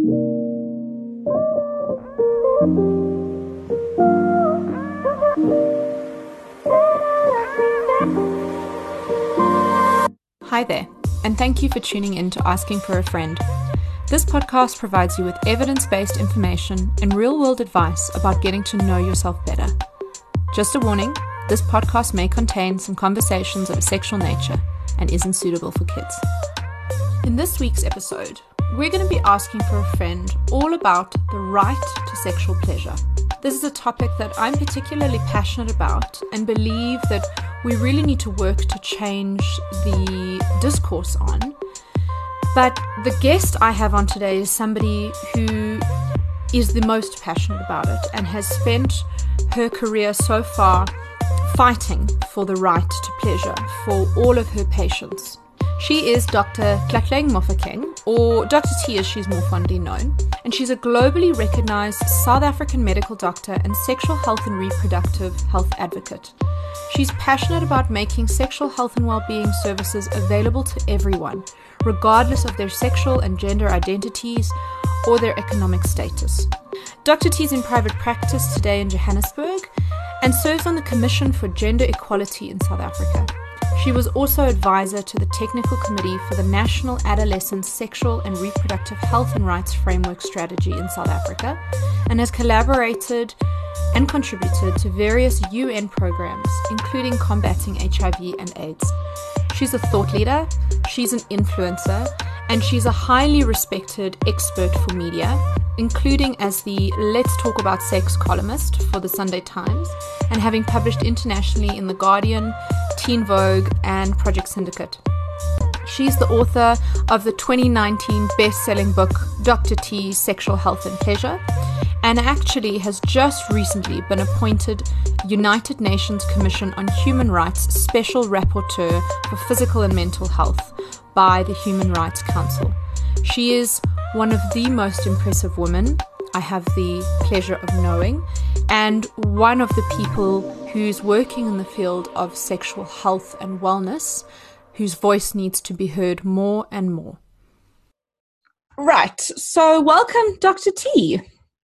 Hi there, and thank you for tuning in to Asking for a Friend. This podcast provides you with evidence based information and real world advice about getting to know yourself better. Just a warning this podcast may contain some conversations of a sexual nature and isn't suitable for kids. In this week's episode, we're going to be asking for a friend all about the right to sexual pleasure. This is a topic that I'm particularly passionate about and believe that we really need to work to change the discourse on. But the guest I have on today is somebody who is the most passionate about it and has spent her career so far fighting for the right to pleasure for all of her patients. She is Dr. Tlaleng Mofokeng, or Dr. T as she's more fondly known, and she's a globally recognized South African medical doctor and sexual health and reproductive health advocate. She's passionate about making sexual health and well-being services available to everyone, regardless of their sexual and gender identities or their economic status. Dr. T is in private practice today in Johannesburg and serves on the Commission for Gender Equality in South Africa. She was also advisor to the Technical Committee for the National Adolescent Sexual and Reproductive Health and Rights Framework Strategy in South Africa and has collaborated and contributed to various UN programs, including combating HIV and AIDS. She's a thought leader, she's an influencer, and she's a highly respected expert for media, including as the Let's Talk About Sex columnist for the Sunday Times, and having published internationally in The Guardian, Teen Vogue, and Project Syndicate. She's the author of the 2019 best selling book, Dr. T Sexual Health and Pleasure, and actually has just recently been appointed United Nations Commission on Human Rights Special Rapporteur for Physical and Mental Health by the Human Rights Council. She is one of the most impressive women I have the pleasure of knowing, and one of the people who's working in the field of sexual health and wellness, whose voice needs to be heard more and more. Right, so welcome, Dr. T.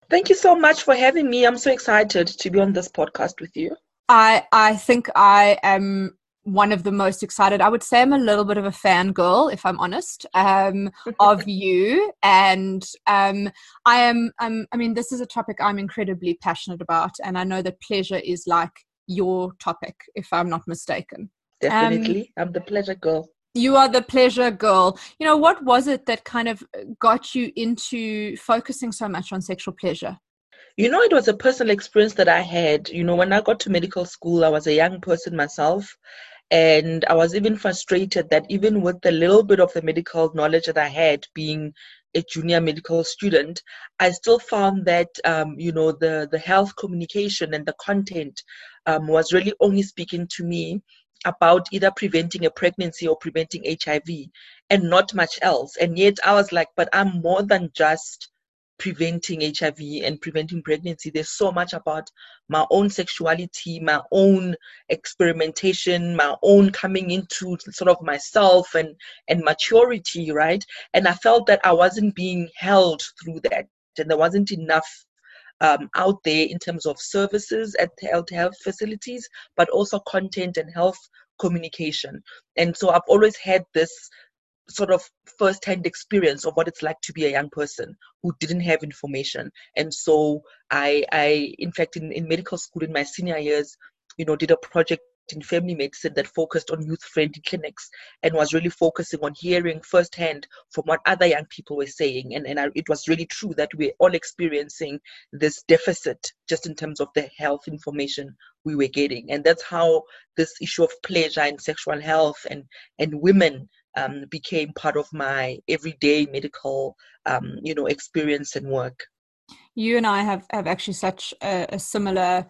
Thank you so much for having me. I'm so excited to be on this podcast with you. I I think I am one of the most excited. I would say I'm a little bit of a fangirl, if I'm honest, um, of you. And um, I am, I'm, I mean, this is a topic I'm incredibly passionate about. And I know that pleasure is like your topic, if I'm not mistaken. Definitely. Um, I'm the pleasure girl. You are the pleasure girl. You know, what was it that kind of got you into focusing so much on sexual pleasure? You know, it was a personal experience that I had. You know, when I got to medical school, I was a young person myself and I was even frustrated that even with the little bit of the medical knowledge that I had, being a junior medical student, I still found that um, you know the the health communication and the content um, was really only speaking to me about either preventing a pregnancy or preventing HIV, and not much else. And yet I was like, but I'm more than just preventing HIV and preventing pregnancy. There's so much about my own sexuality, my own experimentation, my own coming into sort of myself and and maturity, right? And I felt that I wasn't being held through that, and there wasn't enough um, out there in terms of services at health health facilities, but also content and health communication. And so I've always had this sort of first-hand experience of what it's like to be a young person who didn't have information. And so i i in fact in, in medical school in my senior years you know did a project in family medicine that focused on youth friendly clinics and was really focusing on hearing firsthand from what other young people were saying. And, and I, it was really true that we're all experiencing this deficit just in terms of the health information we were getting. And that's how this issue of pleasure and sexual health and and women um, became part of my everyday medical, um, you know, experience and work. You and I have, have actually such a, a similar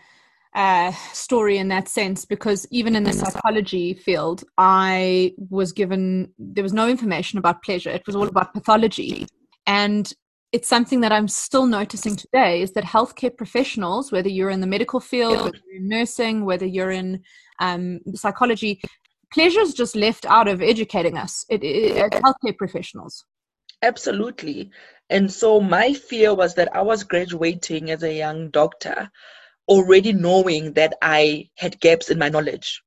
uh, story in that sense because even in the psychology field, I was given there was no information about pleasure. It was all about pathology, and it's something that I'm still noticing today is that healthcare professionals, whether you're in the medical field, whether you're in nursing, whether you're in um, psychology, pleasure is just left out of educating us, it, it, healthcare professionals. Absolutely. And so my fear was that I was graduating as a young doctor, already knowing that I had gaps in my knowledge.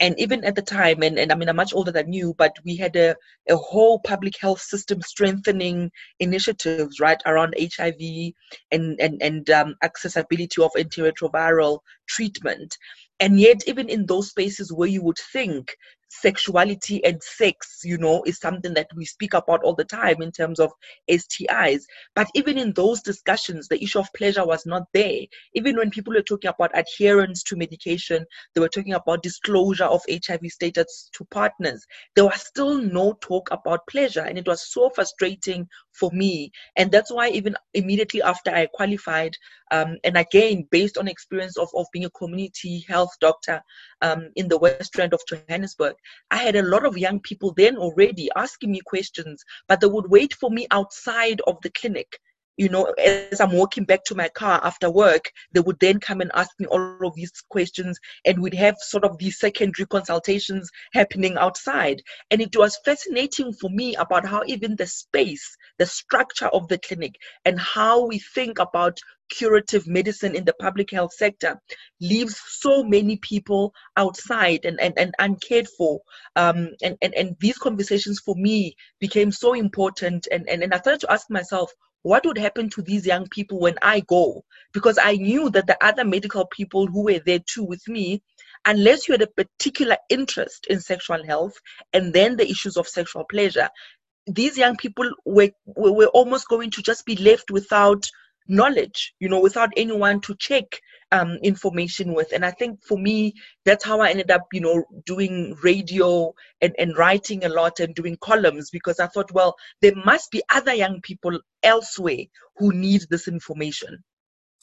And even at the time, and, and I mean, I'm much older than you, but we had a, a whole public health system strengthening initiatives, right, around HIV and, and, and um, accessibility of antiretroviral treatment. And yet, even in those spaces where you would think sexuality and sex, you know, is something that we speak about all the time in terms of STIs. But even in those discussions, the issue of pleasure was not there. Even when people were talking about adherence to medication, they were talking about disclosure of HIV status to partners. There was still no talk about pleasure. And it was so frustrating for me. And that's why, even immediately after I qualified, um, and again, based on experience of, of being a community health doctor um, in the West End of Johannesburg, I had a lot of young people then already asking me questions, but they would wait for me outside of the clinic you know, as I'm walking back to my car after work, they would then come and ask me all of these questions, and we'd have sort of these secondary consultations happening outside. And it was fascinating for me about how even the space, the structure of the clinic, and how we think about curative medicine in the public health sector leaves so many people outside and, and, and uncared for. Um, and, and, and these conversations for me became so important. And, and, and I started to ask myself, what would happen to these young people when I go? Because I knew that the other medical people who were there too with me, unless you had a particular interest in sexual health and then the issues of sexual pleasure, these young people were, were, almost going to just be left without knowledge, you know, without anyone to check um, information with. And I think for me, that's how I ended up, you know, doing radio and, and writing a lot and doing columns because I thought, well, there must be other young people elsewhere who need this information.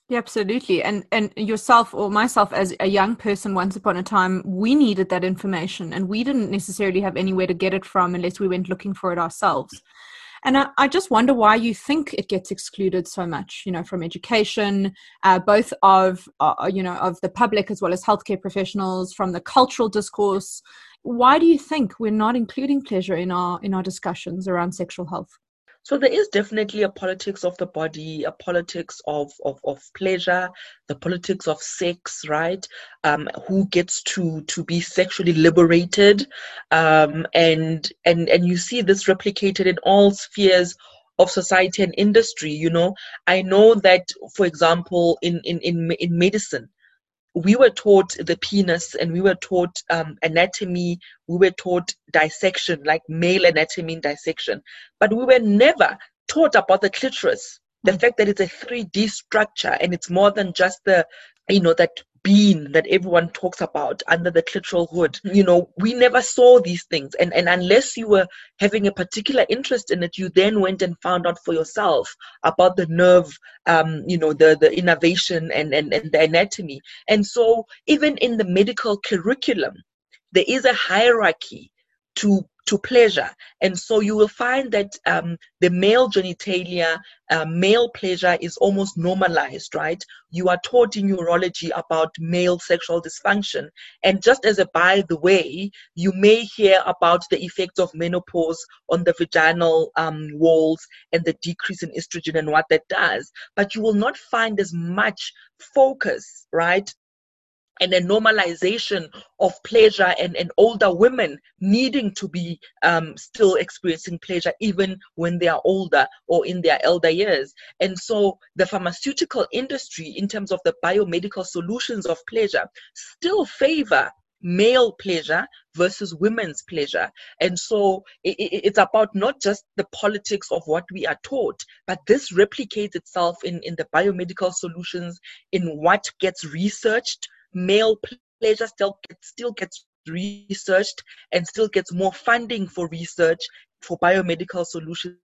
Yeah, absolutely. And and yourself or myself as a young person once upon a time, we needed that information and we didn't necessarily have anywhere to get it from unless we went looking for it ourselves. And I, I, just wonder why you think it gets excluded so much, you know, from education, uh, both of, uh, you know, of the public as well as healthcare professionals, from the cultural discourse. Why do you think we're not including pleasure in our in our discussions around sexual health? So there is definitely a politics of the body, a politics of, of, of pleasure, the politics of sex, right? Um, who gets to to be sexually liberated, um, and and and you see this replicated in all spheres of society and industry. You know, I know that, for example, in in in in medicine, we were taught the penis and we were taught um, anatomy, we were taught dissection, like male anatomy and dissection, but we were never taught about the clitoris. The mm. fact that it's a 3D structure and it's more than just the, you know, that being that everyone talks about under the clitoral hood. You know, we never saw these things. And, and unless you were having a particular interest in it, you then went and found out for yourself about the nerve, um, you know, the, the innervation and, and, and the anatomy. And so even in the medical curriculum, there is a hierarchy to to pleasure. And so you will find that um, the male genitalia, uh, male pleasure is almost normalized, right? You are taught in urology about male sexual dysfunction. And just as a by the way, you may hear about the effects of menopause on the vaginal um, walls and the decrease in estrogen and what that does. But you will not find as much focus, right, and a normalization of pleasure and, and older women needing to be um, still experiencing pleasure even when they are older or in their elder years. And so the pharmaceutical industry, in terms of the biomedical solutions of pleasure, still favor male pleasure versus women's pleasure. And so it, it, it's about not just the politics of what we are taught, but this replicates itself in, in the biomedical solutions, in what gets researched male pleasure still still gets researched and still gets more funding for research for biomedical solutions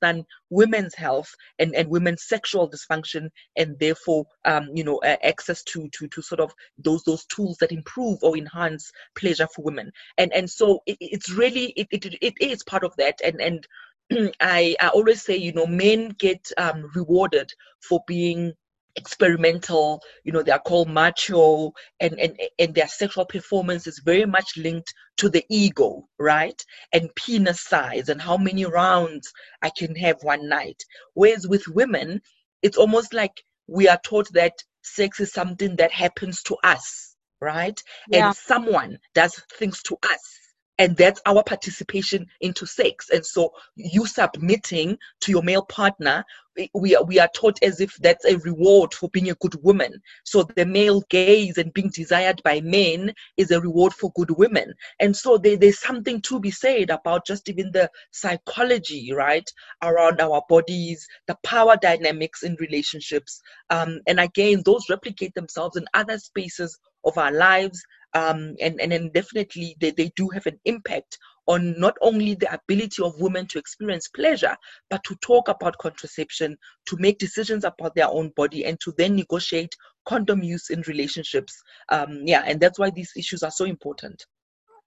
than women's health and, and women's sexual dysfunction and therefore um, you know uh, access to, to to sort of those those tools that improve or enhance pleasure for women. And and so it, it's really it, it, it is part of that. And and I, I always say you know men get um, rewarded for being experimental you know they are called macho and and and their sexual performance is very much linked to the ego right? And penis size and how many rounds i can have one night. Whereas with women it's almost like we are taught that sex is something that happens to us right? Yeah. and someone does things to us and that's our participation into sex. And so you submitting to your male partner we are, we are taught as if that's a reward for being a good woman. So the male gaze and being desired by men is a reward for good women. And so there, there's something to be said about just even the psychology right around our bodies the power dynamics in relationships. Um, and again those replicate themselves in other spaces of our lives um, and, and then definitely they, they do have an impact on not only the ability of women to experience pleasure, but to talk about contraception, to make decisions about their own body, and to then negotiate condom use in relationships. Um, yeah, and that's why these issues are so important.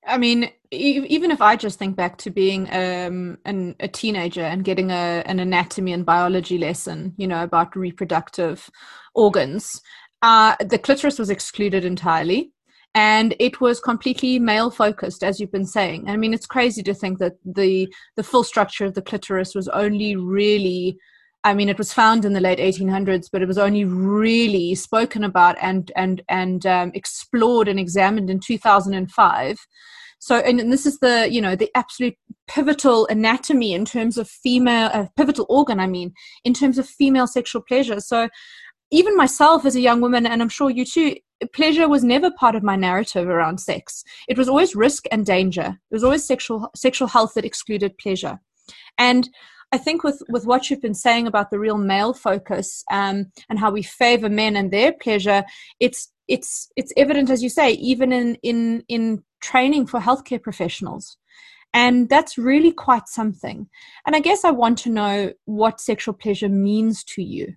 I mean, even if I just think back to being um, an, a teenager and getting a, an anatomy and biology lesson, you know, about reproductive organs, uh, the clitoris was excluded entirely and it was completely male focused as you've been saying. I mean it's crazy to think that the the full structure of the clitoris was only really i mean it was found in the late 1800s but it was only really spoken about and and and um, explored and examined in 2005 so and, and, this is the you know the absolute pivotal anatomy in terms of female uh, pivotal organ i mean in terms of female sexual pleasure. So even myself as a young woman, and I'm sure you too, pleasure was never part of my narrative around sex. It was always risk and danger. It was always sexual sexual health that excluded pleasure. And I think with with what you've been saying about the real male focus um, and how we favor men and their pleasure, it's it's it's evident as you say, even in in in training for healthcare professionals. And that's really quite something. And I guess I want to know what sexual pleasure means to you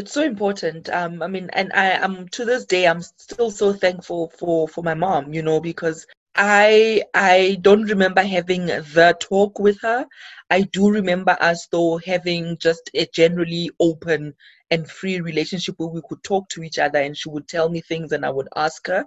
it's so important. Um i mean and i am to this day i'm still so thankful for for my mom you know because i i don't remember having the talk with her. I do remember us though having just a generally open and free relationship where we could talk to each other and she would tell me things and i would ask her.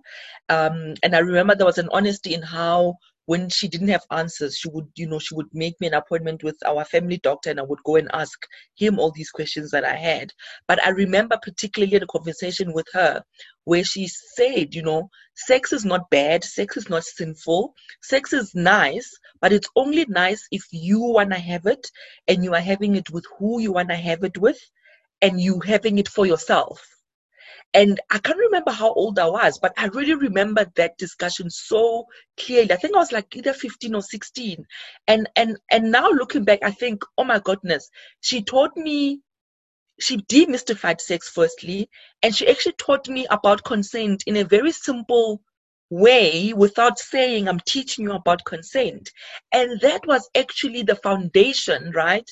Um and i remember there was an honesty in how when she didn't have answers, she would, you know, she would make me an appointment with our family doctor and I would go and ask him all these questions that I had. But I remember particularly a conversation with her where she said, you know, sex is not bad, sex is not sinful, sex is nice, but it's only nice if you want to have it and you are having it with who you want to have it with and you having it for yourself and I can't remember how old I was, but I really remember that discussion so clearly. I think I was like either 15 or 16. And and and now looking back, I think, oh my goodness, she taught me she demystified sex firstly, and she actually taught me about consent in a very simple way without saying I'm teaching you about consent. And that was actually the foundation, right,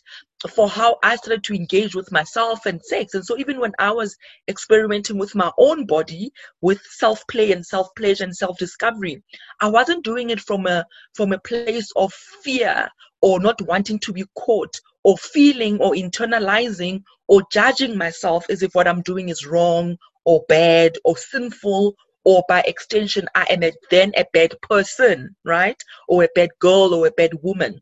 for how I started to engage with myself and sex. And so even when I was experimenting with my own body, with self-play and self-pleasure and self-discovery, I wasn't doing it from a from a place of fear or not wanting to be caught or feeling or internalizing or judging myself as if what I'm doing is wrong or bad or sinful or by extension I am a, then a bad person, right? Or a bad girl or a bad woman.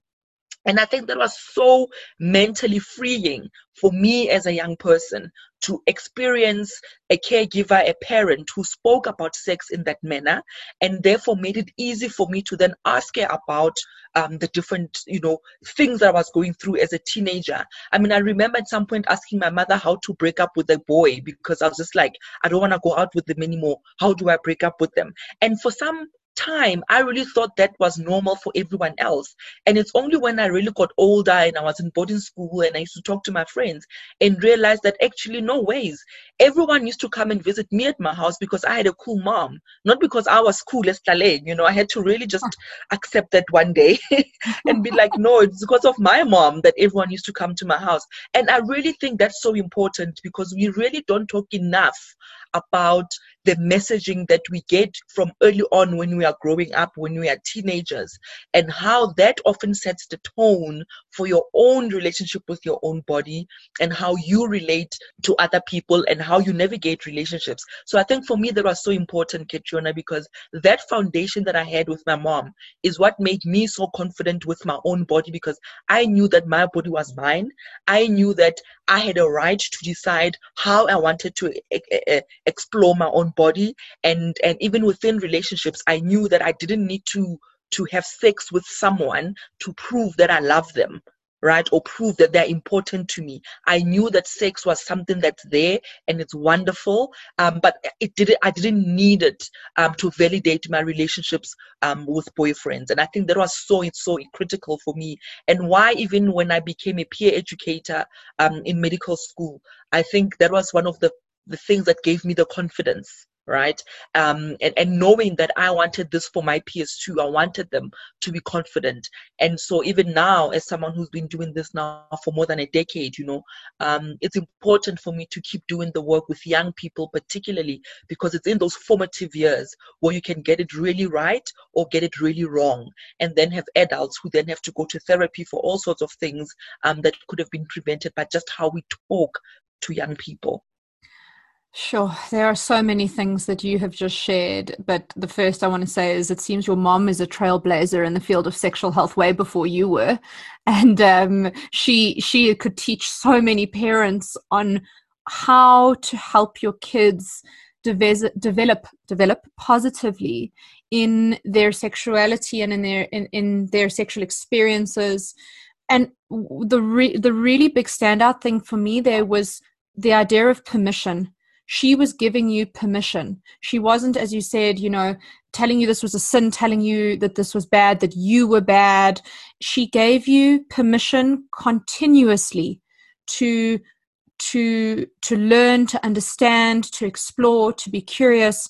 And I think that was so mentally freeing for me as a young person to experience a caregiver, a parent who spoke about sex in that manner, and therefore made it easy for me to then ask her about um, the different, you know, things that I was going through as a teenager. I mean, I remember at some point asking my mother how to break up with a boy because I was just like, I don't want to go out with them anymore. How do I break up with them? And for some time, I really thought that was normal for everyone else. And it's only when I really got older and I was in boarding school and I used to talk to my friends and realized that actually, no ways. Everyone used to come and visit me at my house because I had a cool mom, not because I was cool as Tale. You know, I had to really just accept that one day and be like, no, it's because of my mom that everyone used to come to my house. And I really think that's so important because we really don't talk enough about the messaging that we get from early on when we are growing up, when we are teenagers, and how that often sets the tone for your own relationship with your own body and how you relate to other people and how you navigate relationships. So I think for me that was so important, Catriona, because that foundation that I had with my mom is what made me so confident with my own body because I knew that my body was mine. I knew that I had a right to decide how I wanted to eh, eh, eh, explore my own body and and even within relationships I knew that I didn't need to to have sex with someone to prove that I love them right? Or prove that they're important to me. I knew that sex was something that's there and it's wonderful um, but it didn't i didn't need it um, to validate my relationships um, with boyfriends. And i think that was so it's so critical for me. And why even when i became a peer educator um, in medical school i think that was one of the the things that gave me the confidence right? Um, and, and knowing that I wanted this for my peers too, I wanted them to be confident. And so even now, as someone who's been doing this now for more than a decade, you know, um, it's important for me to keep doing the work with young people, particularly because it's in those formative years where you can get it really right or get it really wrong, and then have adults who then have to go to therapy for all sorts of things um, that could have been prevented by just how we talk to young people. Sure. There are so many things that you have just shared, but the first I want to say is it seems your mom is a trailblazer in the field of sexual health way before you were, and um, she she could teach so many parents on how to help your kids develop develop positively in their sexuality and in their in, in their sexual experiences. And the re- the really big standout thing for me there was the idea of permission she was giving you permission. She wasn't, as you said, you know, telling you this was a sin, telling you that this was bad, that you were bad. She gave you permission continuously to to to learn, to understand, to explore, to be curious.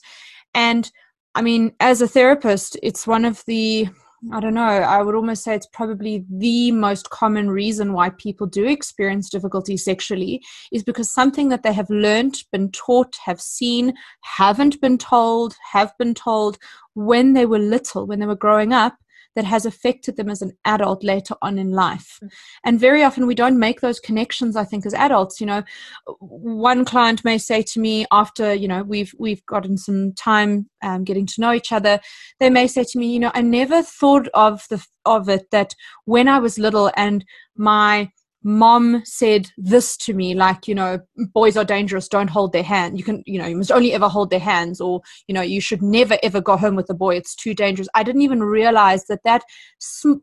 And I mean, as a therapist, it's one of the I don't know, I would almost say it's probably the most common reason why people do experience difficulty sexually is because something that they have learned, been taught, have seen, haven't been told, have been told when they were little, when they were growing up, that has affected them as an adult later on in life. Mm. And very often we don't make those connections, I think, as adults. You know, one client may say to me after, you know, we've we've gotten some time um, getting to know each other, they may say to me, you know, I never thought of the of it that when I was little and my mom said this to me like you know boys are dangerous don't hold their hand. You can you know you must only ever hold their hands or you know you should never ever go home with a boy it's too dangerous. I didn't even realize that that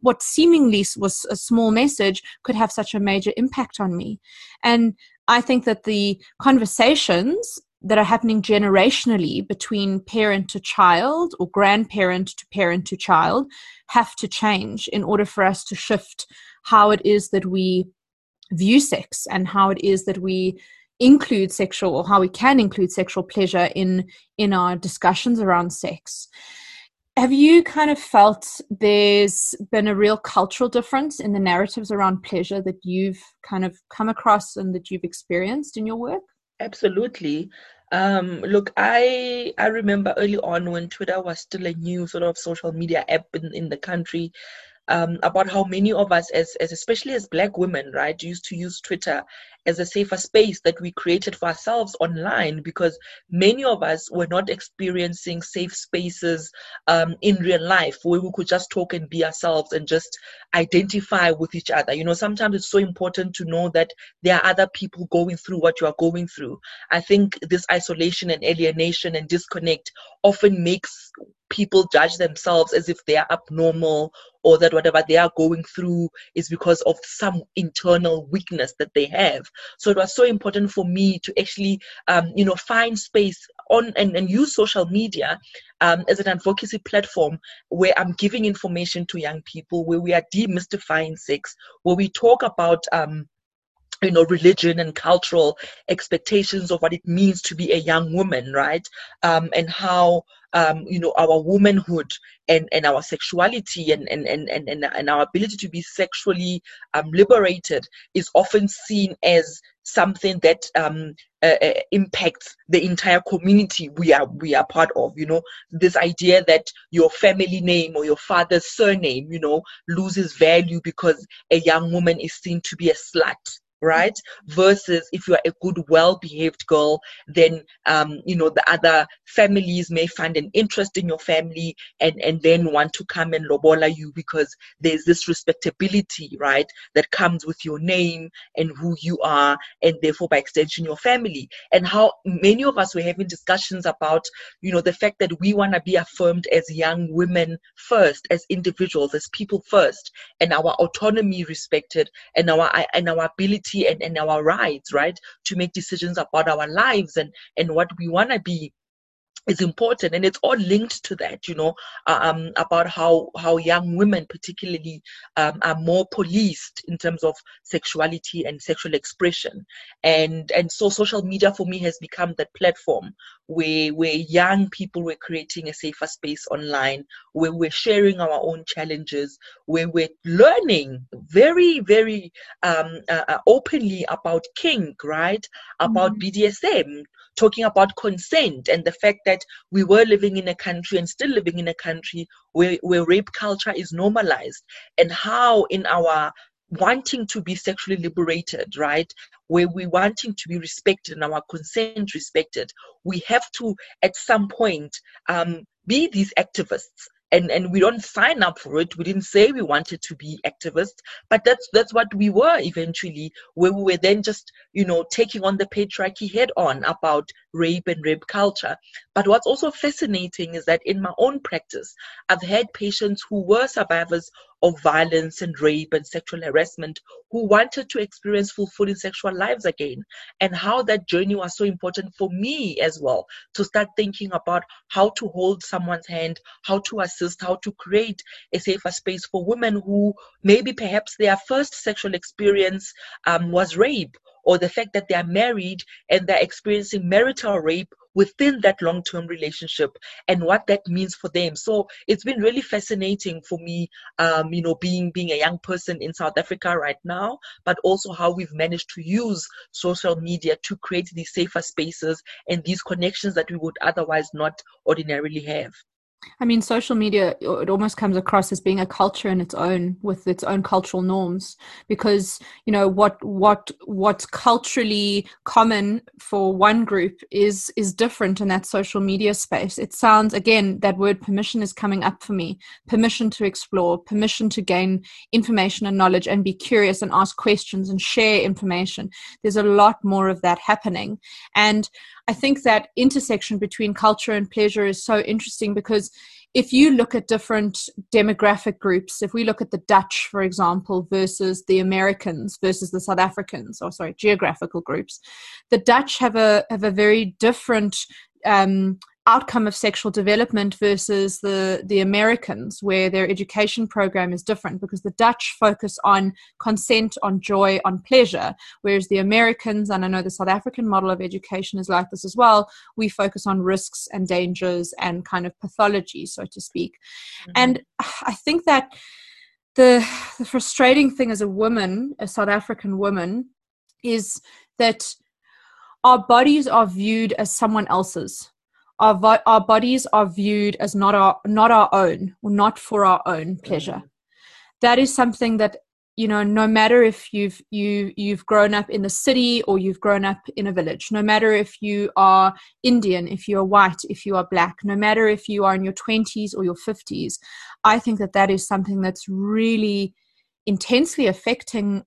what seemingly was a small message could have such a major impact on me. And i think that the conversations that are happening generationally between parent to child or grandparent to parent to child have to change in order for us to shift how it is that we view sex and how it is that we include sexual or how we can include sexual pleasure in in our discussions around sex. Have you kind of felt there's been a real cultural difference in the narratives around pleasure that you've kind of come across and that you've experienced in your work? Absolutely. Um, look i i remember early on when twitter was still a new sort of social media app in, in the country um, about how many of us, as, as especially as Black women, right, used to use Twitter as a safer space that we created for ourselves online because many of us were not experiencing safe spaces um, in real life where we could just talk and be ourselves and just identify with each other. You know, sometimes it's so important to know that there are other people going through what you are going through. I think this isolation and alienation and disconnect often makes people judge themselves as if they are abnormal or that whatever they are going through is because of some internal weakness that they have. So it was so important for me to actually, um, you know, find space on and, and use social media um, as an advocacy platform where I'm giving information to young people, where we are demystifying sex, where we talk about um, you know religion and cultural expectations of what it means to be a young woman right? Um, and how um, you know our womanhood and, and our sexuality and, and, and, and, and our ability to be sexually um, liberated is often seen as something that um, uh, uh, impacts the entire community we are we are part of you know? This idea that your family name or your father's surname you know loses value because a young woman is seen to be a slut right? Versus if you're a good well behaved girl then um, you know the other families may find an interest in your family and and then want to come and lobola you because there's this respectability right that comes with your name and who you are and therefore by extension your family. And how many of us were having discussions about you know the fact that we want to be affirmed as young women first as individuals as people first and our autonomy respected and our and our ability and, and our rights, right? To make decisions about our lives and, and what we want to be is important and it's all linked to that you know um, about how how young women particularly um, are more policed in terms of sexuality and sexual expression and and so social media for me has become that platform where where young people were creating a safer space online where we're sharing our own challenges where we're learning very very um, uh, uh openly about kink right about mm-hmm. bdsm talking about consent and the fact that we were living in a country and still living in a country where, where rape culture is normalized and how in our wanting to be sexually liberated, right? Where we wanting to be respected and our consent respected, we have to at some point um, be these activists and and we don't sign up for it we didn't say we wanted to be activists but that's that's what we were eventually where we were then just you know taking on the patriarchy head on about rape and rape culture. But what's also fascinating is that in my own practice i've had patients who were survivors of violence and rape and sexual harassment who wanted to experience fulfilling sexual lives again. And how that journey was so important for me as well to start thinking about how to hold someone's hand how to assist how to create a safer space for women who maybe perhaps their first sexual experience um, was rape or the fact that they are married and they're experiencing marital rape within that long term relationship and what that means for them. So it's been really fascinating for me, um, you know, being being a young person in South Africa right now, but also how we've managed to use social media to create these safer spaces and these connections that we would otherwise not ordinarily have. I mean, social media, it almost comes across as being a culture in its own with its own cultural norms because, you know, what, what, what's culturally common for one group is, is different in that social media space. It sounds, again, that word permission is coming up for me. Permission to explore, permission to gain information and knowledge and be curious and ask questions and share information. There's a lot more of that happening. And I think that intersection between culture and pleasure is so interesting because if you look at different demographic groups, if we look at the Dutch, for example, versus the Americans versus the South Africans, or sorry, geographical groups, the Dutch have a have a very different um, outcome of sexual development versus the the Americans where their education program is different because the Dutch focus on consent on joy on pleasure whereas the Americans and I know the South African model of education is like this as well we focus on risks and dangers and kind of pathology so to speak mm-hmm. and I think that the the frustrating thing as a woman a South African woman is that our bodies are viewed as someone else's our vo- our bodies are viewed as not our not our own or not for our own pleasure. That is something that you know no matter if you've you you've grown up in the city or you've grown up in a village no matter if you are indian if you are white if you are black no matter if you are in your 20s or your 50s i think that that is something that's really intensely affecting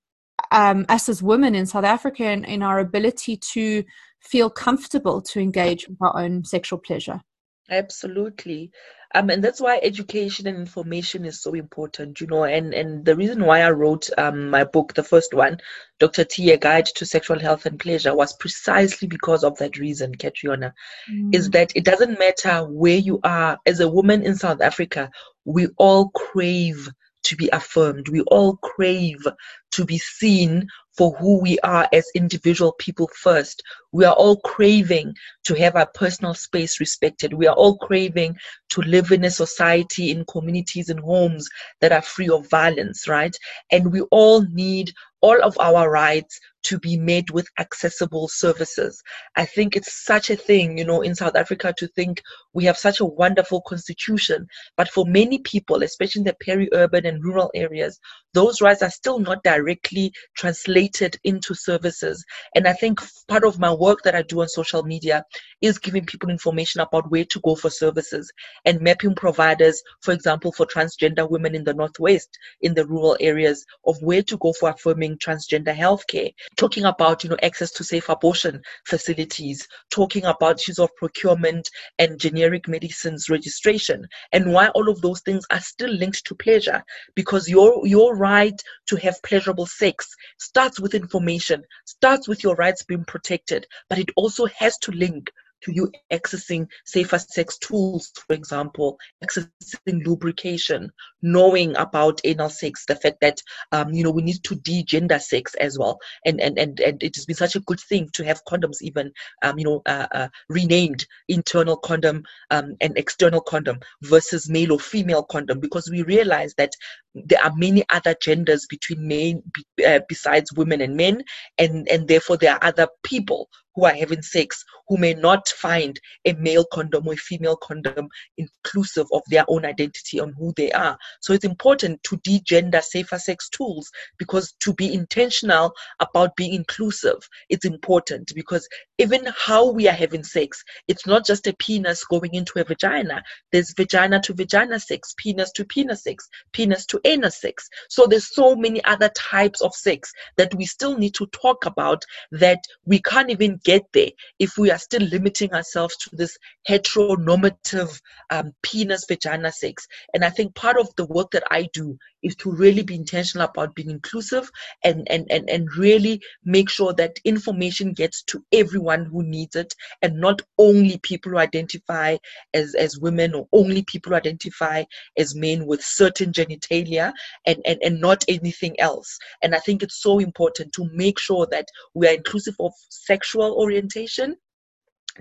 um, us as women in south africa and in our ability to feel comfortable to engage with our own sexual pleasure. Absolutely. Um, and that's why education and information is so important, you know. And, and the reason why I wrote um, my book, the first one, Dr. T, A Guide to Sexual Health and Pleasure, was precisely because of that reason, Catriona, mm. is that it doesn't matter where you are. As a woman in South Africa, we all crave to be affirmed. We all crave to be seen for who we are as individual people first. We are all craving to have our personal space respected. We are all craving to live in a society, in communities, in homes that are free of violence, right? And we all need all of our rights to be made with accessible services. I think it's such a thing, you know, in South Africa to think we have such a wonderful constitution, but for many people, especially in the peri-urban and rural areas, those rights are still not directly translated into services. And I think part of my work that I do on social media is giving people information about where to go for services and mapping providers, for example, for transgender women in the Northwest, in the rural areas, of where to go for affirming transgender healthcare. Talking about, you know, access to safe abortion facilities, talking about issues of procurement and generic medicines registration, and why all of those things are still linked to pleasure. Because your your right to have pleasurable sex starts with information, starts with your rights being protected, but it also has to link to you accessing safer sex tools, for example, accessing lubrication, knowing about anal sex, the fact that um, you know we need to de-gender sex as well, and and and and it has been such a good thing to have condoms even um, you know uh, uh, renamed internal condom um, and external condom versus male or female condom because we realize that there are many other genders between men uh, besides women and men and and therefore there are other people who are having sex who may not find a male condom or a female condom inclusive of their own identity on who they are so it's important to de-gender safer sex tools because to be intentional about being inclusive it's important because even how we are having sex it's not just a penis going into a vagina there's vagina to vagina sex penis to penis sex penis to anus sex. So there's so many other types of sex that we still need to talk about that we can't even get there if we are still limiting ourselves to this heteronormative um, penis vagina sex. And I think part of the work that I do is to really be intentional about being inclusive and, and, and, and really make sure that information gets to everyone who needs it and not only people who identify as, as women or only people who identify as men with certain genitalia and, and, and not anything else. And I think it's so important to make sure that we are inclusive of sexual orientation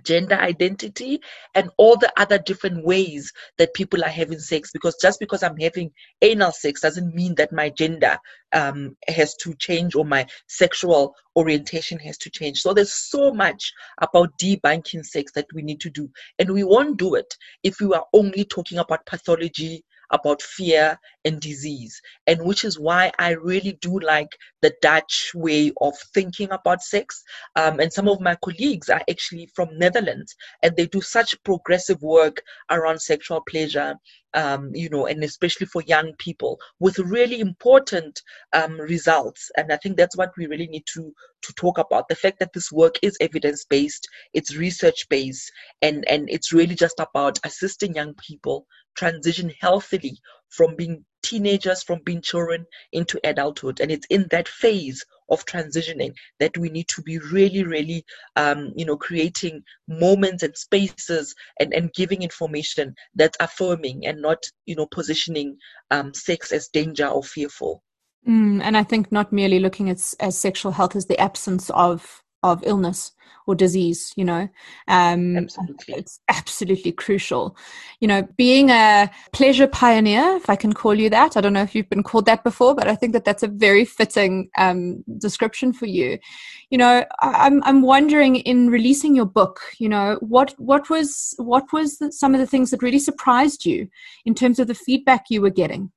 gender identity and all the other different ways that people are having sex. Because just because i'm having anal sex doesn't mean that my gender um, has to change or my sexual orientation has to change. So there's so much about debunking sex that we need to do. And we won't do it if we are only talking about pathology about fear and disease, and which is why I really do like the Dutch way of thinking about sex. Um, and some of my colleagues are actually from Netherlands, and they do such progressive work around sexual pleasure um, you know, and especially for young people with really important um, results. And I think that's what we really need to to talk about the fact that this work is evidence based, it's research based, and and it's really just about assisting young people transition healthily from being teenagers, from being children into adulthood. And it's in that phase of transitioning that we need to be really, really, um, you know, creating moments and spaces and, and giving information that's affirming and not, you know, positioning um, sex as danger or fearful. Mm, and I think not merely looking at as sexual health as the absence of of illness or disease you know? Um, absolutely. it's absolutely crucial. You know being a pleasure pioneer if i can call you that i don't know if you've been called that before but i think that that's a very fitting um, description for you. You know I, am I'm wondering in releasing your book you know what what was what was the, some of the things that really surprised you in terms of the feedback you were getting?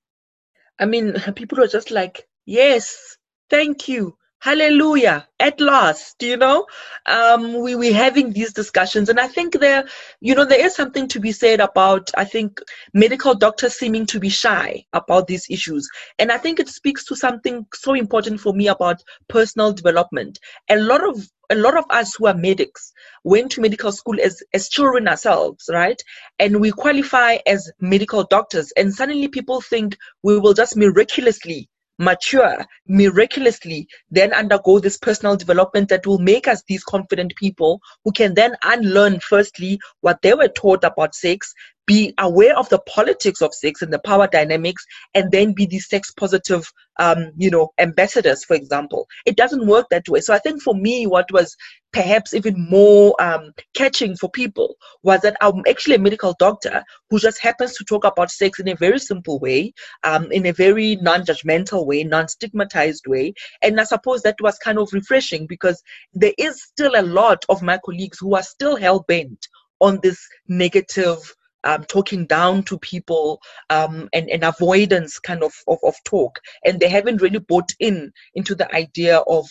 I mean people were just like yes thank you hallelujah at last you know um, we we having these discussions and i think there you know there is something to be said about i think medical doctors seeming to be shy about these issues and i think it speaks to something so important for me about personal development a lot of a lot of us who are medics went to medical school as, as children ourselves, right? And we qualify as medical doctors. And suddenly people think we will just miraculously mature miraculously, then undergo this personal development that will make us these confident people who can then unlearn, firstly, what they were taught about sex, be aware of the politics of sex and the power dynamics, and then be the sex positive, um, you know, ambassadors, for example. It doesn't work that way. So I think for me, what was perhaps even more um, catching for people was that I'm actually a medical doctor who just happens to talk about sex in a very simple way, um, in a very non judgmental way, non stigmatized way. And I suppose that was kind of refreshing because there is still a lot of my colleagues who are still hell bent on this negative. Um, talking down to people um, and, and avoidance kind of, of, of talk. And they haven't really bought in into the idea of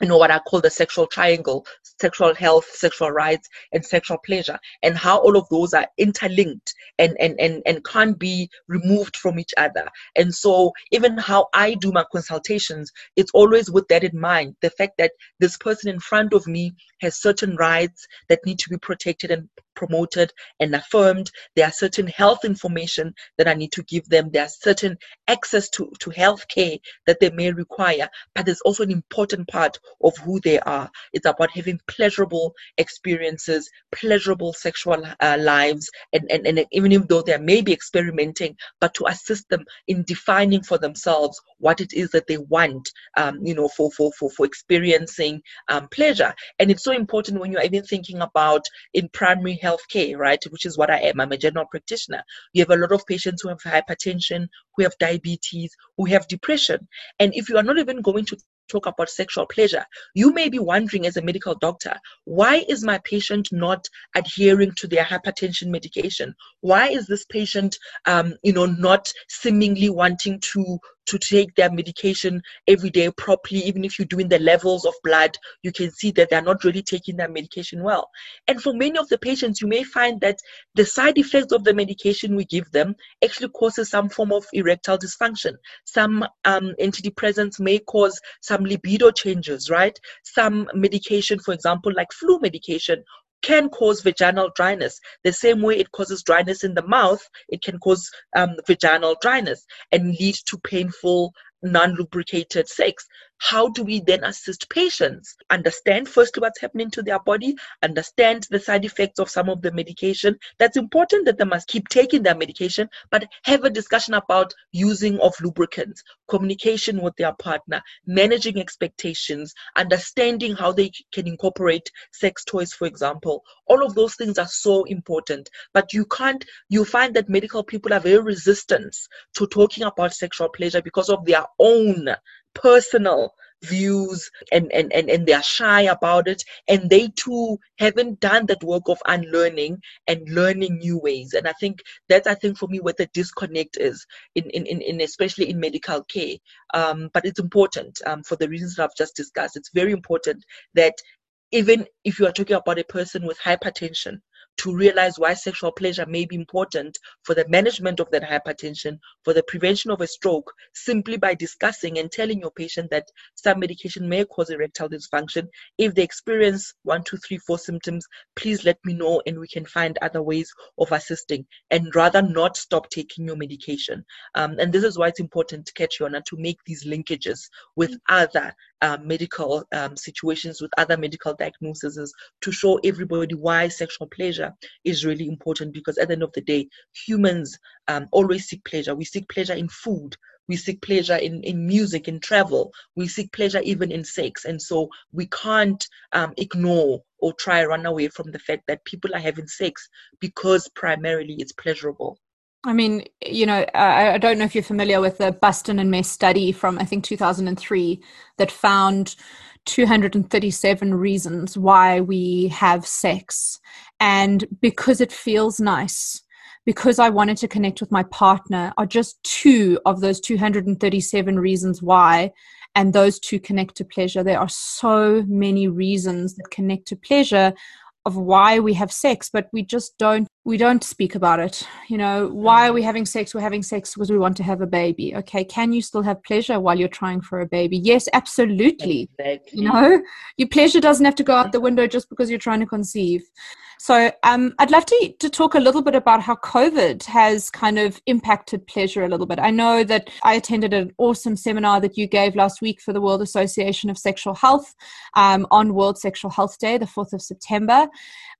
you know what I call the sexual triangle sexual health sexual rights and sexual pleasure and how all of those are interlinked and and and, and can't be removed from each other. And so even how I do my consultations it's always with that in mind the fact that this person in front of me has certain rights that need to be protected and promoted and affirmed. There are certain health information that I need to give them. There are certain access to, to health care that they may require. But there's also an important part of who they are. It's about having pleasurable experiences, pleasurable sexual uh, lives, and, and, and even though they may be experimenting, but to assist them in defining for themselves what it is that they want, um, you know, for, for, for, for experiencing um, pleasure. And it's so important when you're even thinking about in primary health care, right, which is what I am. I'm a general practitioner. You have a lot of patients who have hypertension, who have diabetes, who have depression. And if you are not even going to talk about sexual pleasure, you may be wondering as a medical doctor, why is my patient not adhering to their hypertension medication? Why is this patient, um, you know, not seemingly wanting to to take their medication every day properly, even if you're doing the levels of blood, you can see that they're not really taking their medication well. And for many of the patients, you may find that the side effects of the medication we give them actually causes some form of erectile dysfunction. Some um, antidepressants may cause some libido changes, right? Some medication, for example, like flu medication can cause vaginal dryness. The same way it causes dryness in the mouth, it can cause um, vaginal dryness and lead to painful non lubricated sex. How do we then assist patients? Understand firstly what's happening to their body, understand the side effects of some of the medication. That's important that they must keep taking their medication, but have a discussion about using of lubricants, communication with their partner, managing expectations, understanding how they can incorporate sex toys, for example. All of those things are so important. But you can't, you find that medical people are very resistant to talking about sexual pleasure because of their own personal views and, and, and, and they're shy about it. And they too haven't done that work of unlearning and learning new ways. And i think that's i think for me what the disconnect is in in, in, in especially in medical care. Um, but it's important um, for the reasons that i've just discussed. It's very important that even if you are talking about a person with hypertension to realize why sexual pleasure may be important for the management of that hypertension, for the prevention of a stroke, simply by discussing and telling your patient that some medication may cause erectile dysfunction. If they experience one, two, three, four symptoms, please let me know and we can find other ways of assisting and rather not stop taking your medication. Um, and this is why it's important to catch you on and to make these linkages with other uh, medical um, situations, with other medical diagnoses to show everybody why sexual pleasure is really important because at the end of the day, humans um, always seek pleasure. We seek pleasure in food, we seek pleasure in, in music, in travel, we seek pleasure even in sex. And so we can't um, ignore or try run away from the fact that people are having sex because primarily it's pleasurable. I mean, you know, I, I, don't know if you're familiar with the Buston and Mess study from, I think, 2003 that found 237 reasons why we have sex. And because it feels nice, because I wanted to connect with my partner, are just two of those 237 reasons why. And those two connect to pleasure. There are so many reasons that connect to pleasure of why we have sex but we just don't we don't speak about it. You know why are we having sex? We're having sex because we want to have a baby. Okay can you still have pleasure while you're trying for a baby? Yes absolutely. Exactly. you know your pleasure doesn't have to go out the window just because you're trying to conceive So um, I'd love to, to talk a little bit about how COVID has kind of impacted pleasure a little bit. I know that I attended an awesome seminar that you gave last week for the World Association of Sexual Health um, on World Sexual Health Day, the 4th of September.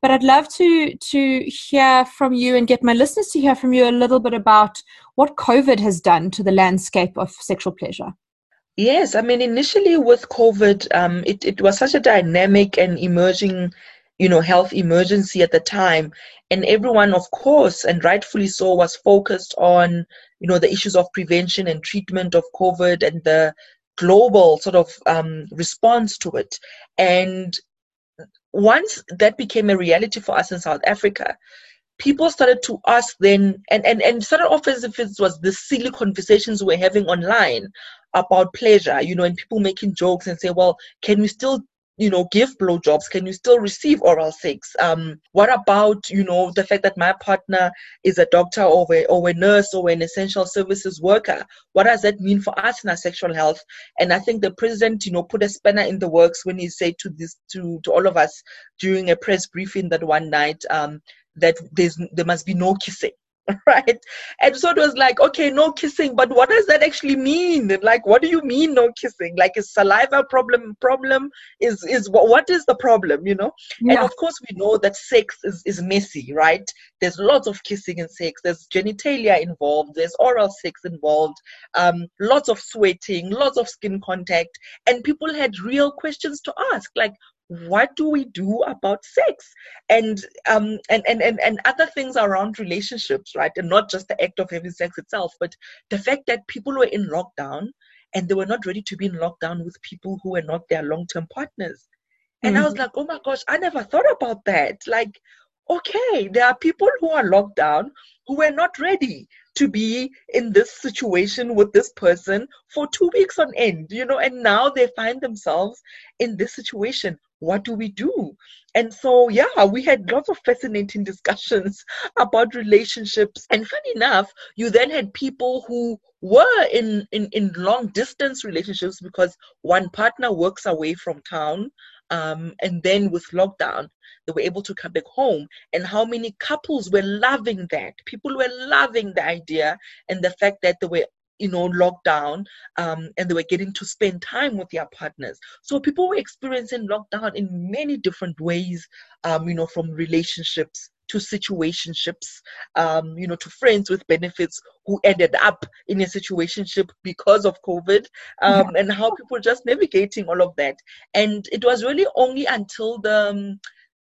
But I'd love to, to hear from you and get my listeners to hear from you a little bit about what COVID has done to the landscape of sexual pleasure. Yes, I mean, initially with COVID, um, it, it was such a dynamic and emerging you know health emergency at the time. And everyone of course and rightfully so was focused on you know the issues of prevention and treatment of covid and the global sort of um, response to it. And once that became a reality for us in south africa people started to ask then and and, and started off as if it was the silly conversations we're having online about pleasure you know and people making jokes and say well can we still you know, give blowjobs? Can you still receive oral sex? Um, what about, you know, the fact that my partner is a doctor or a, or a nurse or an essential services worker? What does that mean for us in our sexual health? And I think the president, you know, put a spanner in the works when he said to this to to all of us during a press briefing that one night um, that there's there must be no kissing right? And so it was like okay no kissing. But what does that actually mean? Like what do you mean no kissing? Like is saliva problem problem? Is is what, what is the problem you know? Yeah. and of course we know that sex is, is messy right? There's lots of kissing in sex. There's genitalia involved. There's oral sex involved. Um, lots of sweating lots of skin contact. And people had real questions to ask like what do we do about sex and um and, and and and other things around relationships right and not just the act of having sex itself but the fact that people were in lockdown and they were not ready to be in lockdown with people who were not their long-term partners and mm-hmm. i was mm-hmm. like oh my gosh i never thought about that like okay there are people who are locked down who were not ready to be in this situation with this person for two weeks on end, you know, and now they find themselves in this situation. What do we do? And so, yeah, we had lots of fascinating discussions about relationships. And funny enough, you then had people who were in, in, in long distance relationships because one partner works away from town um, and then with lockdown, they were able to come back home. And how many couples were loving that? People were loving the idea and the fact that they were you know lockdown um, and they were getting to spend time with their partners so people were experiencing lockdown in many different ways um, you know from relationships to situationships, um, you know, to friends with benefits who ended up in a situationship because of COVID, um, and how people just navigating all of that. And it was really only until the um,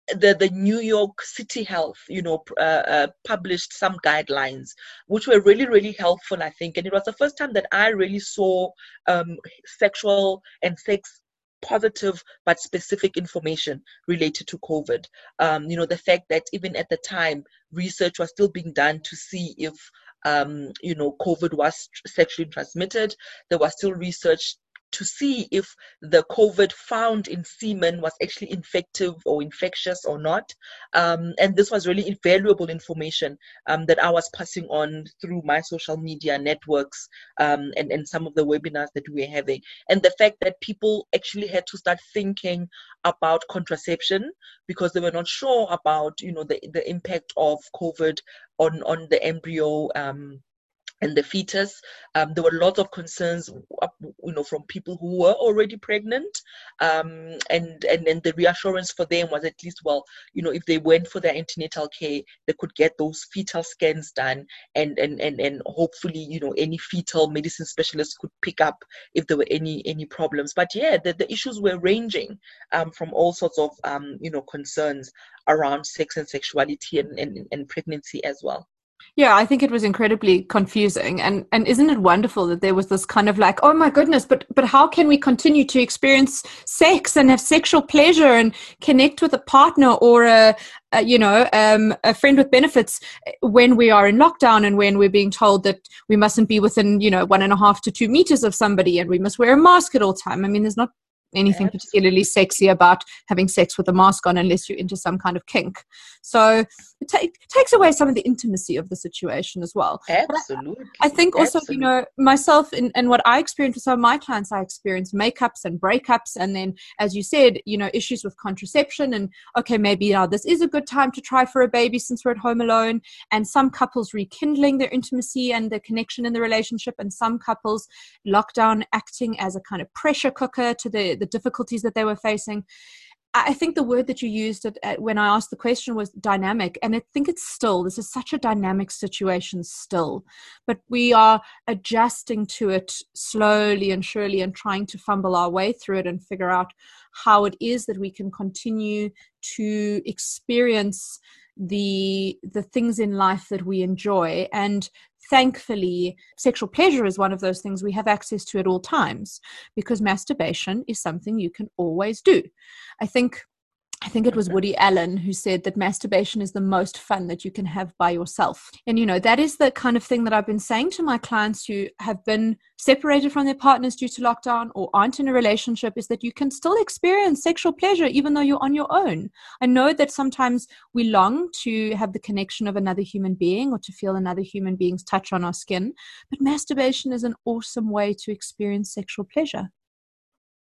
the, the New York City Health, you know, uh, uh, published some guidelines, which were really, really helpful, I think. And it was the first time that I really saw um, sexual and sex positive but specific information related to COVID. Um, you know, the fact that even at the time, research was still being done to see if, um, you know, COVID was sexually transmitted. There was still research to see if the COVID found in semen was actually infective or infectious or not. Um, and this was really invaluable information um, that I was passing on through my social media networks um, and, and some of the webinars that we were having. And the fact that people actually had to start thinking about contraception because they were not sure about, you know, the, the impact of COVID on, on the embryo um, and the fetus. Um, there were lots of concerns, you know, from people who were already pregnant, um, and and and the reassurance for them was at least, well, you know, if they went for their antenatal care, they could get those fetal scans done, and and and and hopefully, you know, any fetal medicine specialist could pick up if there were any any problems. But yeah, the, the issues were ranging um, from all sorts of um, you know concerns around sex and sexuality and, and, and pregnancy as well. Yeah, I think it was incredibly confusing and and isn't it wonderful that there was this kind of like, oh my goodness, but but how can we continue to experience sex and have sexual pleasure and connect with a partner or a, a you know um, a friend with benefits when we are in lockdown and when we're being told that we mustn't be within you know one and a half to two meters of somebody and we must wear a mask at all time. I mean, there's not anything particularly sexy about having sex with a mask on unless you're into some kind of kink. So it, ta- it takes away some of the intimacy of the situation as well. Absolutely. I, I think also, Absolutely. you know, myself and, and what I experience with some of my clients, I experience makeups and breakups. And then, as you said, you know, issues with contraception. And okay, maybe now this is a good time to try for a baby since we're at home alone. And some couples rekindling their intimacy and the connection in the relationship, and some couples lockdown acting as a kind of pressure cooker to the, the difficulties that they were facing. I think the word that you used at, at, when I asked the question was dynamic, and I think it's still. This is such a dynamic situation still, but we are adjusting to it slowly and surely, and trying to fumble our way through it and figure out how it is that we can continue to experience the the things in life that we enjoy and thankfully sexual pleasure is one of those things we have access to at all times because masturbation is something you can always do. I think I think it was Woody Allen who said that masturbation is the most fun that you can have by yourself. And, you know, that is the kind of thing that I've been saying to my clients who have been separated from their partners due to lockdown or aren't in a relationship is that you can still experience sexual pleasure even though you're on your own. I know that sometimes we long to have the connection of another human being or to feel another human being's touch on our skin, but masturbation is an awesome way to experience sexual pleasure.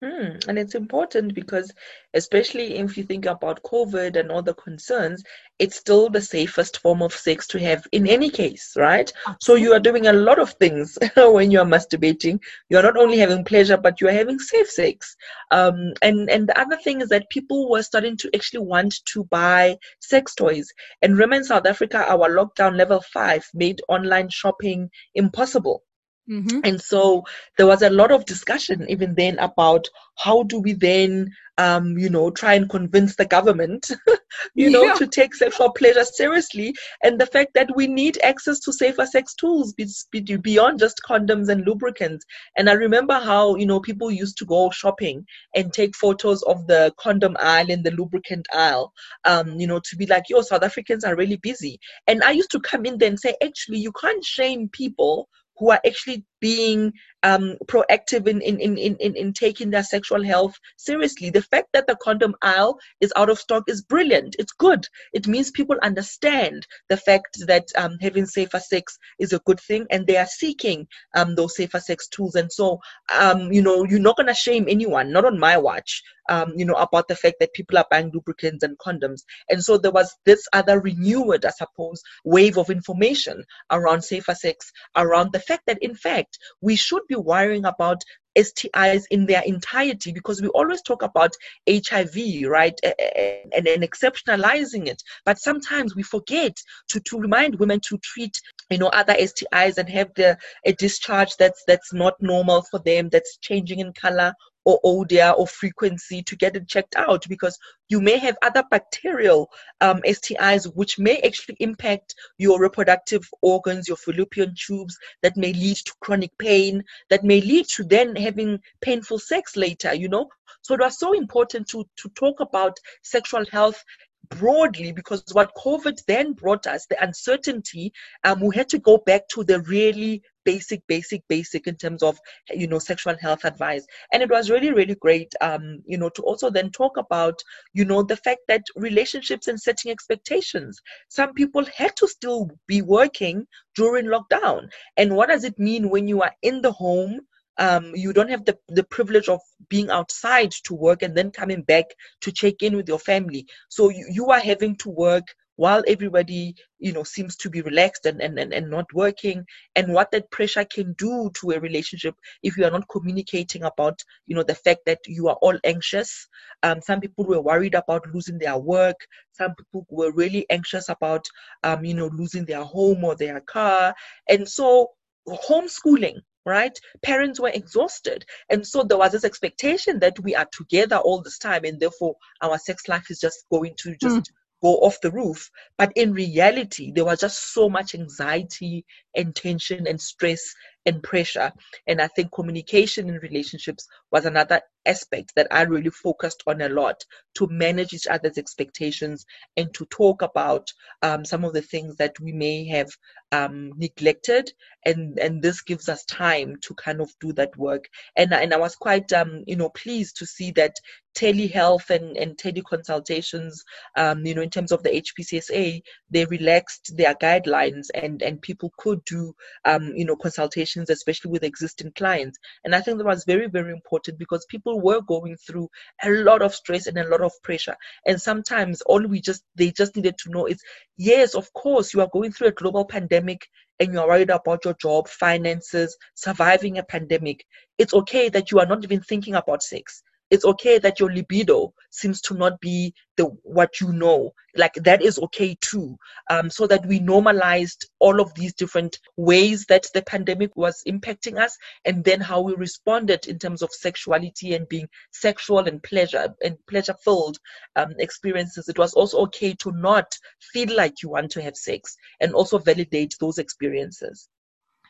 Hmm. And it's important because, especially if you think about COVID and all the concerns, it's still the safest form of sex to have in any case, right? So you are doing a lot of things when you are masturbating. You are not only having pleasure, but you are having safe sex. Um, and and the other thing is that people were starting to actually want to buy sex toys. And remember, in South Africa, our lockdown level five made online shopping impossible. Mm-hmm. And so there was a lot of discussion even then about how do we then, um, you know, try and convince the government, you know, Yeah. to take sexual pleasure seriously, and the fact that we need access to safer sex tools be- be- beyond just condoms and lubricants. And I remember how you know people used to go shopping and take photos of the condom aisle and the lubricant aisle, um, you know, to be like, yo, South Africans are really busy. And I used to come in there and say, actually, you can't shame people who are actually being um, proactive in, in, in, in, in taking their sexual health seriously. The fact that the condom aisle is out of stock is brilliant. It's good. It means people understand the fact that um, having safer sex is a good thing and they are seeking um, those safer sex tools. And so, um, you know, you're not going to shame anyone, not on my watch, um, you know, about the fact that people are buying lubricants and condoms. And so there was this other renewed, I suppose, wave of information around safer sex, around the fact that, in fact, we should be worrying about STIs in their entirety because we always talk about HIV, right, and, and exceptionalizing it. But sometimes we forget to, to remind women to treat, you know, other STIs and have the a discharge that's that's not normal for them, that's changing in color or odor or frequency to get it checked out because you may have other bacterial um, STIs which may actually impact your reproductive organs, your fallopian tubes, that may lead to chronic pain, that may lead to then having painful sex later, you know. So it was so important to, to talk about sexual health broadly because what COVID then brought us, the uncertainty, um, we had to go back to the really basic, basic, basic in terms of you know sexual health advice. And it was really, really great, um, you know, to also then talk about you know the fact that relationships and setting expectations. Some people had to still be working during lockdown, and what does it mean when you are in the home? Um, you don't have the, the privilege of being outside to work and then coming back to check in with your family. So you, you are having to work while everybody, you know, seems to be relaxed and, and, and, and not working and what that pressure can do to a relationship if you are not communicating about, you know, the fact that you are all anxious. Um, some people were worried about losing their work. Some people were really anxious about, um, you know, losing their home or their car. And so homeschooling right? Parents were exhausted. And so there was this expectation that we are together all this time and therefore our sex life is just going to just mm. go off the roof. But in reality, there was just so much anxiety and tension and stress and pressure. And I think communication in relationships was another aspect that I really focused on a lot to manage each other's expectations and to talk about um, some of the things that we may have um, neglected. And, and this gives us time to kind of do that work. And, and I was quite, um, you know, pleased to see that telehealth and, and teleconsultations, um, you know, in terms of the HPCSA, they relaxed their guidelines and, and people could do, um, you know, consultations, especially with existing clients. And I think that was very, very important because people were going through a lot of stress and a lot of pressure. And sometimes all we just, they just needed to know is, yes, of course, you are going through a global pandemic and you're worried about your job, finances, surviving a pandemic. It's okay that you are not even thinking about sex it's okay that your libido seems to not be the what you know. Like that is okay too. Um, so that we normalized all of these different ways that the pandemic was impacting us and then how we responded in terms of sexuality and being sexual and pleasure and pleasure filled um, experiences. It was also okay to not feel like you want to have sex and also validate those experiences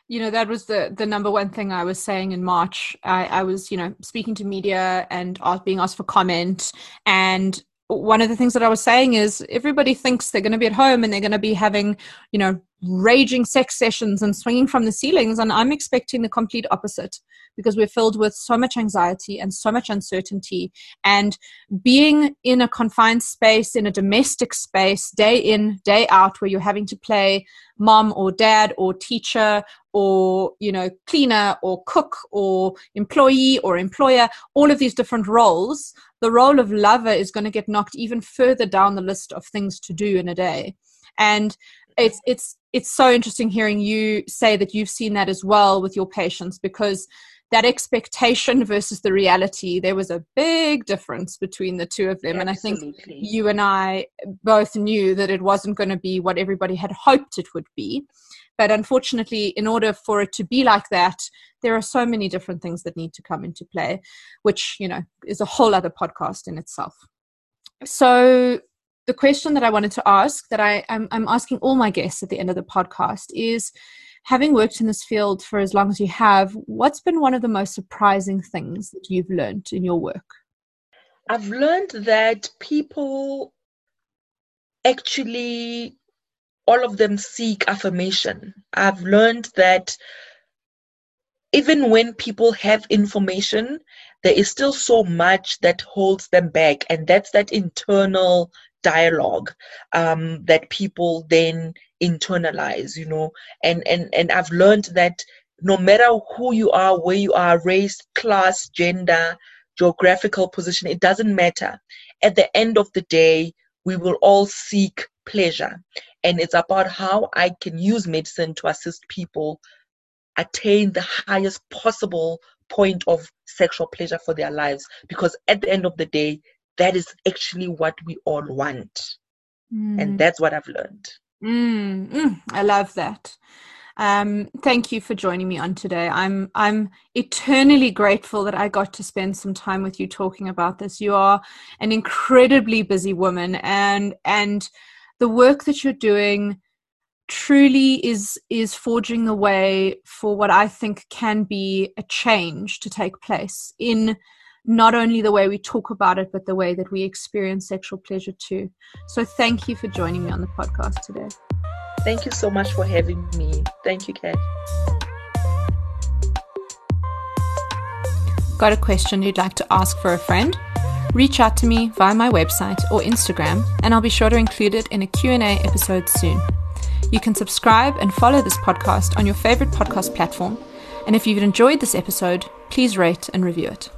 you know that was the the number one thing i was saying in march. I, I was you know speaking to media and being asked for comment. And one of the things that i was saying is everybody thinks they're going to be at home and they're going to be having you know raging sex sessions and swinging from the ceilings and i'm expecting the complete opposite because we're filled with so much anxiety and so much uncertainty. And being in a confined space in a domestic space day in day out where you're having to play mom or dad or teacher or you know cleaner or cook or employee or employer all of these different roles the role of lover is going to get knocked even further down the list of things to do in a day. And it's it's it's so interesting hearing you say that you've seen that as well with your patients because that expectation versus the reality there was a big difference between the two of them. Absolutely. and i think you and i both knew that it wasn't going to be what everybody had hoped it would be. But unfortunately in order for it to be like that there are so many different things that need to come into play which you know is a whole other podcast in itself. So the question that I wanted to ask that I, I'm, I'm asking all my guests at the end of the podcast is having worked in this field for as long as you have, what's been one of the most surprising things that you've learned in your work? I've learned that people actually, all of them seek affirmation. I've learned that even when people have information, there is still so much that holds them back, and that's that internal dialogue um, that people then internalize you know. And and and i've learned that no matter who you are where you are race class gender geographical position it doesn't matter. At the end of the day we will all seek pleasure. And it's about how i can use medicine to assist people attain the highest possible point of sexual pleasure for their lives. Because at the end of the day that is actually what we all want. Mm. And that's what I've learned. Mm, mm, I love that. Um, thank you for joining me on today. I'm I'm eternally grateful that I got to spend some time with you talking about this. You are an incredibly busy woman, and and the work that you're doing truly is is forging the way for what I think can be a change to take place in not only the way we talk about it, but the way that we experience sexual pleasure too. So thank you for joining me on the podcast today. Thank you so much for having me. Thank you, Kat. Got a question you'd like to ask for a friend? Reach out to me via my website or Instagram, and I'll be sure to include it in a Q&A episode soon. You can subscribe and follow this podcast on your favorite podcast platform. And if you've enjoyed this episode, please rate and review it.